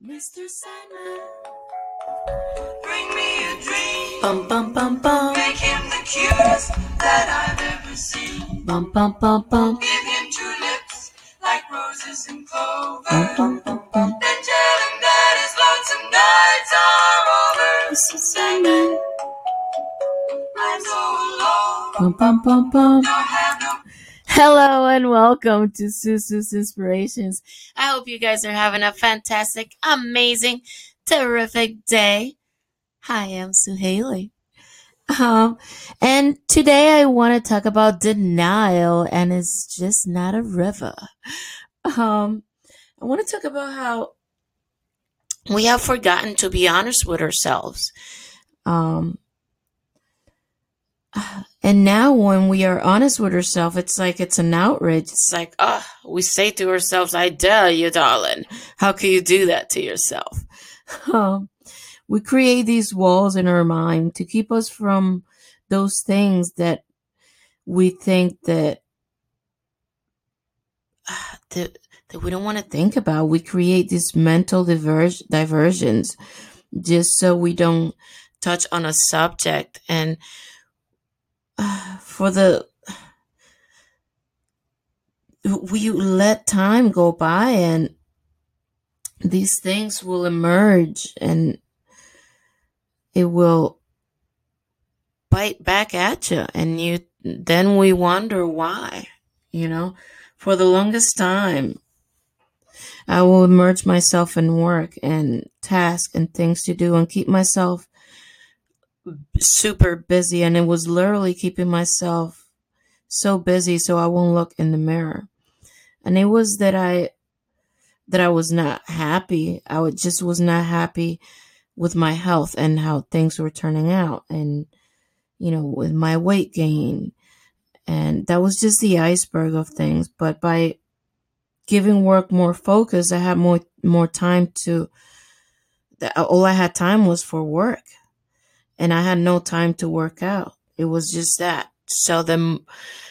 Mr. Sandman. Bring me a dream. Bum bum bum bum. Make him the cutest that I've ever seen. Bum bum bum bum. Give him two lips like roses and clover. Bum bum bum bum. Then tell him that his lonesome nights are over. Mr. Sandman. I'm so alone. Bum bum bum bum. Don't Hello and welcome to Susu's Inspirations. I hope you guys are having a fantastic, amazing, terrific day. Hi, I'm Sue Haley. Um, and today I want to talk about denial and it's just not a river. Um, I want to talk about how we have forgotten to be honest with ourselves. Um, and now when we are honest with ourselves, it's like it's an outrage. It's like, oh, we say to ourselves, I dare you, darling. How can you do that to yourself? Um, we create these walls in our mind to keep us from those things that we think that, that, that we don't want to think about. We create these mental diversions just so we don't touch on a subject and for the we let time go by and these things will emerge and it will bite back at you and you then we wonder why you know? For the longest time i will immerse myself in work and tasks and things to do and keep myself super busy and it was literally keeping myself so busy so I won't look in the mirror. And it was that I that I was not happy. I just was not happy with my health and how things were turning out and you know with my weight gain and that was just the iceberg of things but by giving work more focus I had more more time to all I had time was for work and I had no time to work out. It was just that. So the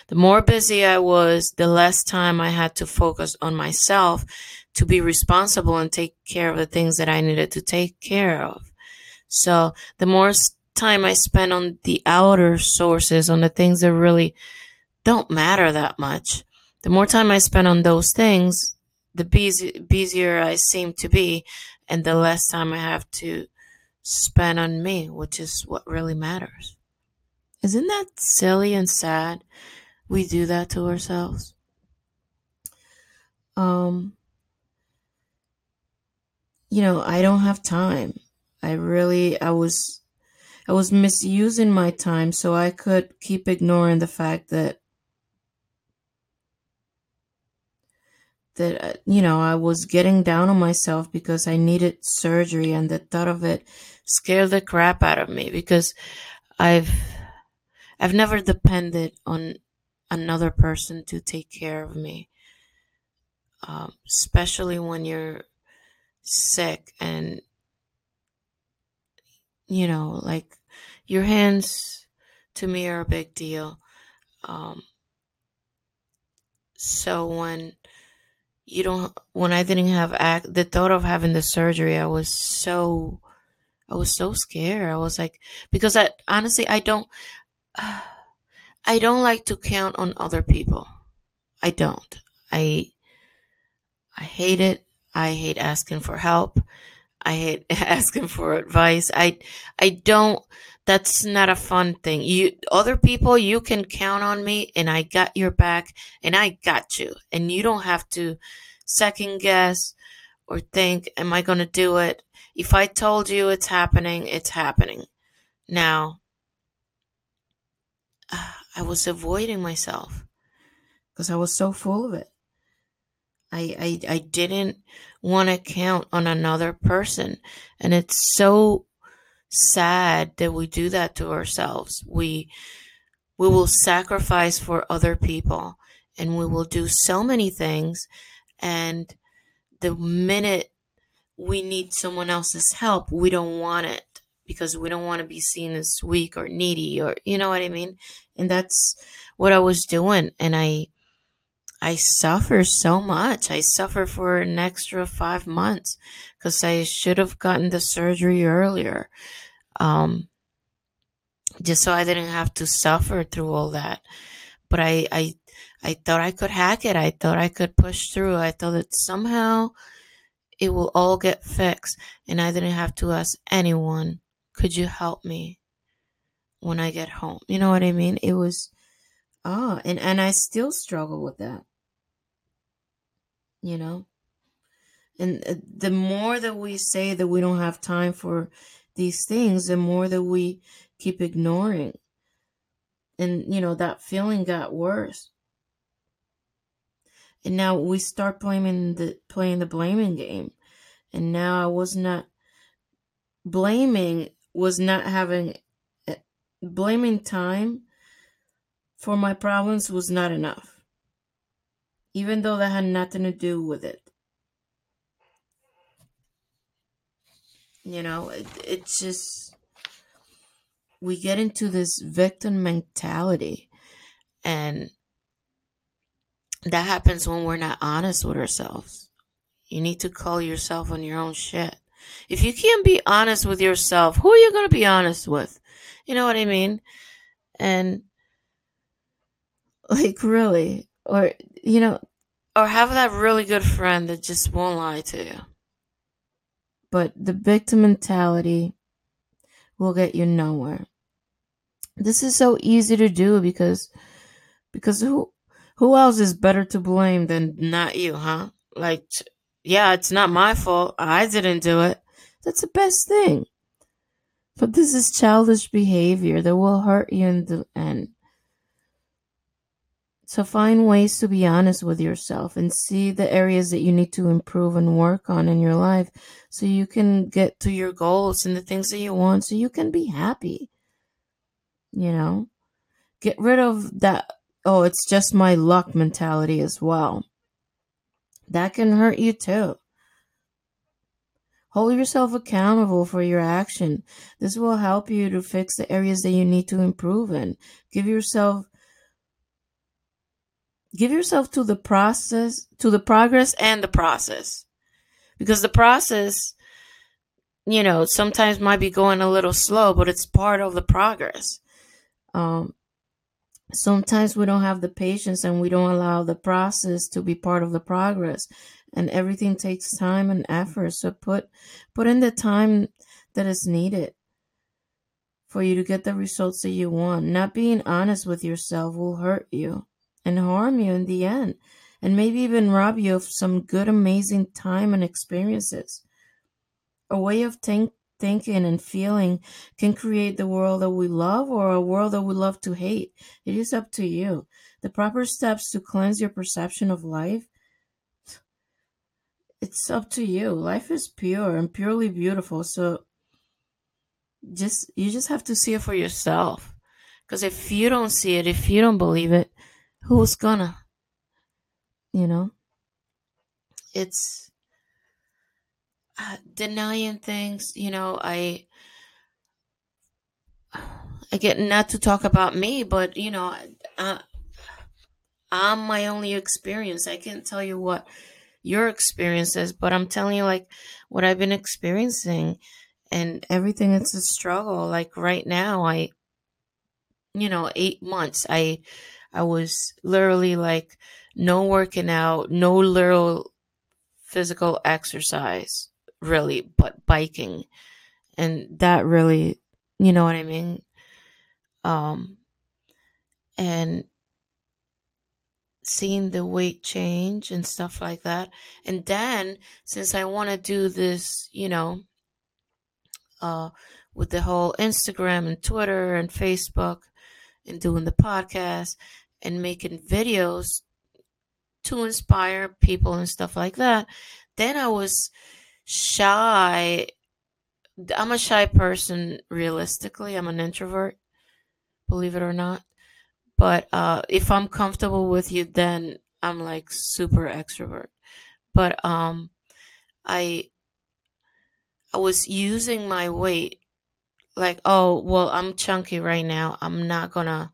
the more busy I was, the less time I had to focus on myself to be responsible and take care of the things that I needed to take care of. So the more time I spent on the outer sources, on the things that really don't matter that much, the more time I spent on those things, the busy, busier I seem to be, and the less time I have to spent on me, which is what really matters. Isn't that silly and sad? We do that to ourselves. Um, you know, I don't have time. I really, I was, I was misusing my time so I could keep ignoring the fact that that uh, you know I was getting down on myself because I needed surgery and the thought of it scared the crap out of me because I've I've never depended on another person to take care of me um, especially when you're sick and you know like your hands to me are a big deal um, so when you don't when i didn't have act the thought of having the surgery i was so i was so scared. I was like because i honestly i don't uh, i don't like to count on other people. I don't. I i hate it. I hate asking for help i hate asking for advice i i don't that's not a fun thing. You other people you can count on me and I got your back and I got you. And you don't have to second guess or think am I going to do it? If I told you it's happening, it's happening. Now I was avoiding myself because I was so full of it. I I, I didn't want to count on another person and it's so sad that we do that to ourselves. We we will sacrifice for other people and we will do so many things and the minute we need someone else's help, we don't want it because we don't want to be seen as weak or needy or you know what I mean? And that's what I was doing and I I suffer so much. I suffer for an extra five months because I should have gotten the surgery earlier. Um, just so I didn't have to suffer through all that. But I, I, I thought I could hack it. I thought I could push through. I thought that somehow it will all get fixed and I didn't have to ask anyone, could you help me when I get home? You know what I mean? It was, ah, and, and I still struggle with that. You know? And uh, the more that we say that we don't have time for these things, the more that we keep ignoring. And, you know, that feeling got worse. And now we start blaming the playing the blaming game. And now I was not blaming was not having eh, blaming time for my problems was not enough. Even though that had nothing to do with it. You know, it, it's just we get into this victim mentality and that happens when we're not honest with ourselves. You need to call yourself on your own shit. If you can't be honest with yourself, who are you going to be honest with? You know what I mean? And like really or you know or have that really good friend that just won't lie to you. But the victim mentality will get you nowhere. This is so easy to do because because who who else is better to blame than not you, huh? Like yeah, it's not my fault. I didn't do it. That's the best thing. But this is childish behavior that will hurt you in the end. So find ways to be honest with yourself and see the areas that you need to improve and work on in your life so you can get to your goals and the things that you want so you can be happy. You know? Get rid of that oh, it's just my luck mentality as well. That can hurt you too. Hold yourself accountable for your action. This will help you to fix the areas that you need to improve in. Give yourself give yourself to the process, to the progress and the process. Because the process, you know, sometimes might be going a little slow, but it's part of the progress. Um, sometimes we don't have the patience and we don't allow the process to be part of the progress and everything takes time and effort so put put in the time that is needed for you to get the results that you want not being honest with yourself will hurt you and harm you in the end, and maybe even rob you of some good, amazing time and experiences. A way of think, thinking and feeling can create the world that we love or a world that we love to hate. It is up to you. The proper steps to cleanse your perception of life it's up to you. Life is pure and purely beautiful. So just you just have to see it for yourself. Because if you don't see it, if you don't believe it, who's gonna you know? It's uh, denying things you know i i get not to talk about me but you know uh, i'm my only experience. I can't tell you what your experience is but i'm telling you like what i've been experiencing and everything it's a struggle. Like right now i you know eight months i I was literally like no working out, no little physical exercise, really, but biking. And that really, you know what I mean? Um, and seeing the weight change and stuff like that. And then, since I want to do this, you know, uh, with the whole Instagram and Twitter and Facebook and doing the podcast, and making videos to inspire people and stuff like that. Then I was shy. I'm a shy person, realistically. I'm an introvert, believe it or not. But uh, if I'm comfortable with you, then I'm like super extrovert. But um, I I was using my weight like, oh well, I'm chunky right now. I'm not gonna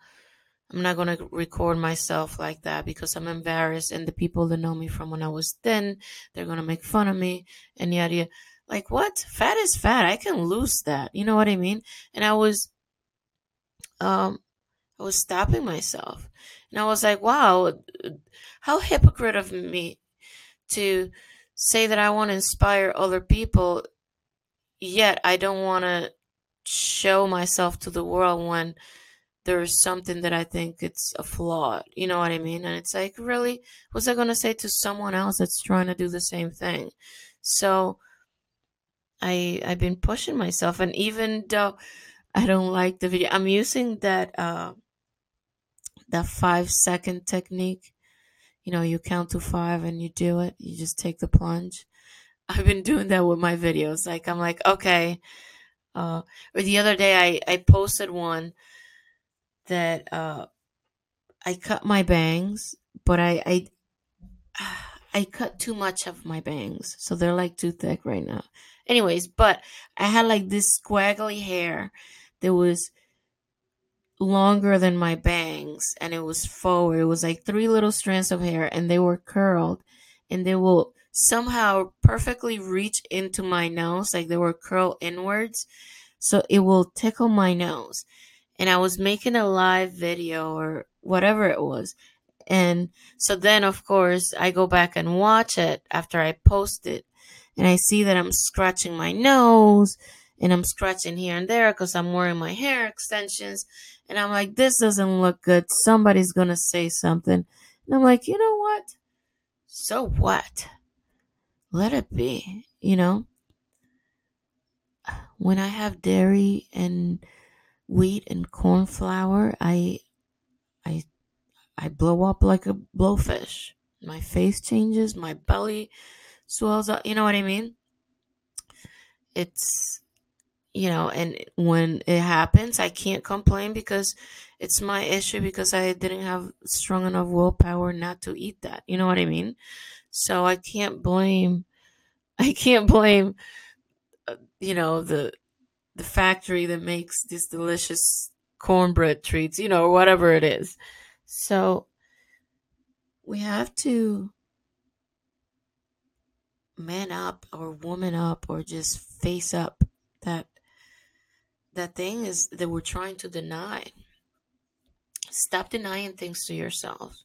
I'm not going to record myself like that because I'm embarrassed. And the people that know me from when I was thin, they're going to make fun of me and yada, yada. Like, what? Fat is fat. I can lose that. You know what I mean? And I was, um, I was stopping myself. And I was like, wow, how hypocrite of me to say that I want to inspire other people, yet I don't want to show myself to the world when there's something that I think it's a flaw. You know what I mean? And it's like, really? What's I going to say to someone else that's trying to do the same thing? So I I've been pushing myself and even though I don't like the video, I'm using that uh that 5 second technique. You know, you count to 5 and you do it. You just take the plunge. I've been doing that with my videos. Like I'm like, okay, uh or the other day I I posted one that uh, I cut my bangs, but I I I cut too much of my bangs, so they're like too thick right now. Anyways, but I had like this squaggly hair that was longer than my bangs, and it was forward. It was like three little strands of hair, and they were curled, and they will somehow perfectly reach into my nose, like they were curled inwards, so it will tickle my nose and I was making a live video or whatever it was. And so then, of course, I go back and watch it after I post it, and I see that I'm scratching my nose and I'm scratching here and there because I'm wearing my hair extensions. And I'm like, this doesn't look good. Somebody's going to say something. And I'm like, you know what? So what? Let it be, you know? When I have dairy and wheat and corn flour, I I I blow up like a blowfish. My face changes, my belly swells up, you know what I mean? It's you know, and when it happens, I can't complain because it's my issue because I didn't have strong enough willpower not to eat that. You know what I mean? So I can't blame I can't blame uh, you know the the factory that makes these delicious cornbread treats, you know, whatever it is. So we have to man up or woman up or just face up that that thing is that we're trying to deny. Stop denying things to yourself.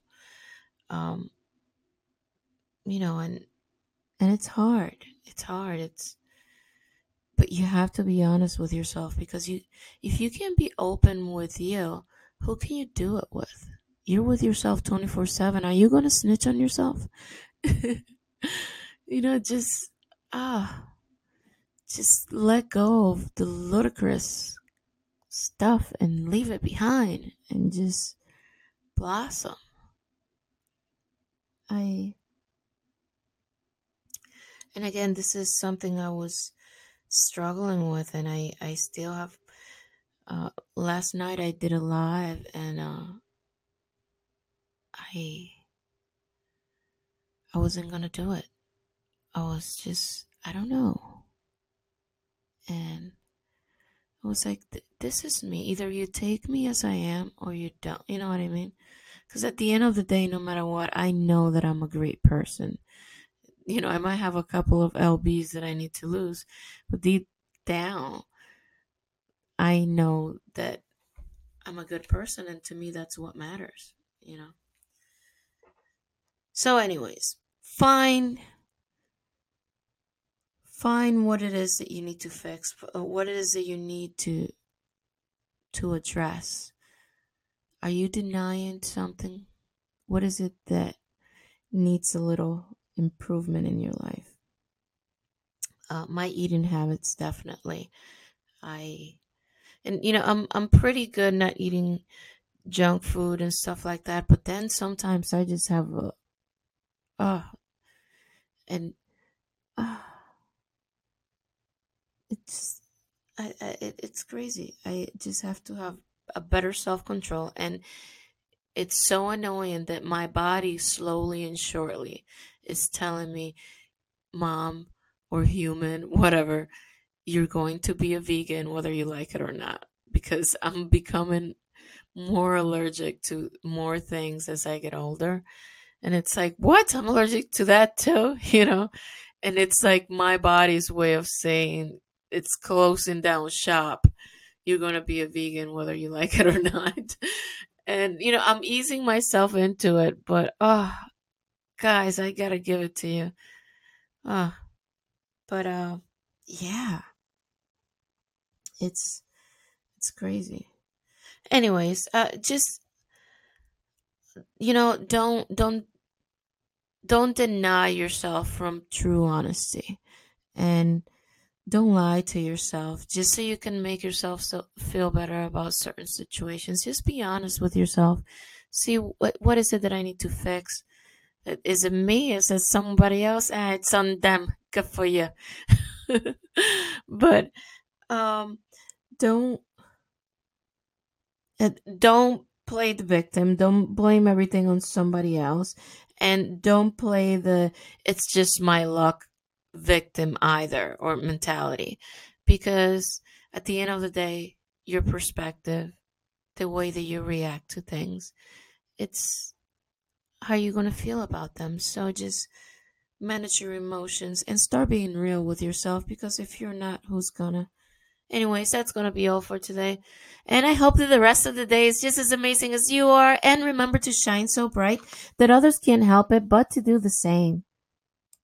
Um you know and and it's hard. It's hard. It's but you have to be honest with yourself because you if you can't be open with you who can you do it with? You're with yourself 24/7 are you going to snitch on yourself? You know just ah just let go of the ludicrous stuff and leave it behind and just blossom. I and again this is something i was struggling with and I I still have uh last night I did a live and uh I I wasn't to do it. I was just I don't know. And I was like this is me. Either you take me as I am or you don't. You know what I mean? Cuz at the end of the day no matter what I know that I'm a great person you know, I might have a couple of LBs that I need to lose, but deep down, I know that I'm a good person, and to me, that's what matters, you know. So, anyways, find find what it is that you need to fix, uh, what it is that you need to to address. Are you denying something? What is it that needs a little improvement in your life. Uh, my eating habits definitely. I and you know I'm I'm pretty good not eating junk food and stuff like that, but then sometimes I just have a uh and uh, it's I, I it, it's crazy. I just have to have a better self control and it's so annoying that my body slowly and shortly is telling me, mom or human, whatever, you're going to be a vegan whether you like it or not. Because I'm becoming more allergic to more things as I get older. And it's like, what? I'm allergic to that too, you know? And it's like my body's way of saying it's closing down shop. You're going to be a vegan whether you like it or not. And, you know, I'm easing myself into it, but, oh, guys, I got to give it to you. Oh, but, uh, yeah, it's, it's crazy. Anyways, uh, just, you know, don't, don't, don't deny yourself from true honesty. And don't lie to yourself just so you can make yourself so, feel better about certain situations. Just be honest with yourself. See what what is it that i need to fix is it me is it somebody else ah, it's on them. Good for you. But um don't don't play the victim. Don't blame everything on somebody else. And don't play the it's just my luck victim either or mentality. Because at the end of the day your perspective the way that you react to things it's how you're going to feel about them. So just manage your emotions and start being real with yourself because if you're not who's gonna? Anyways that's gonna be all for today. And i hope that the rest of the day is just as amazing as you are. And remember to shine so bright that others can't help it but to do the same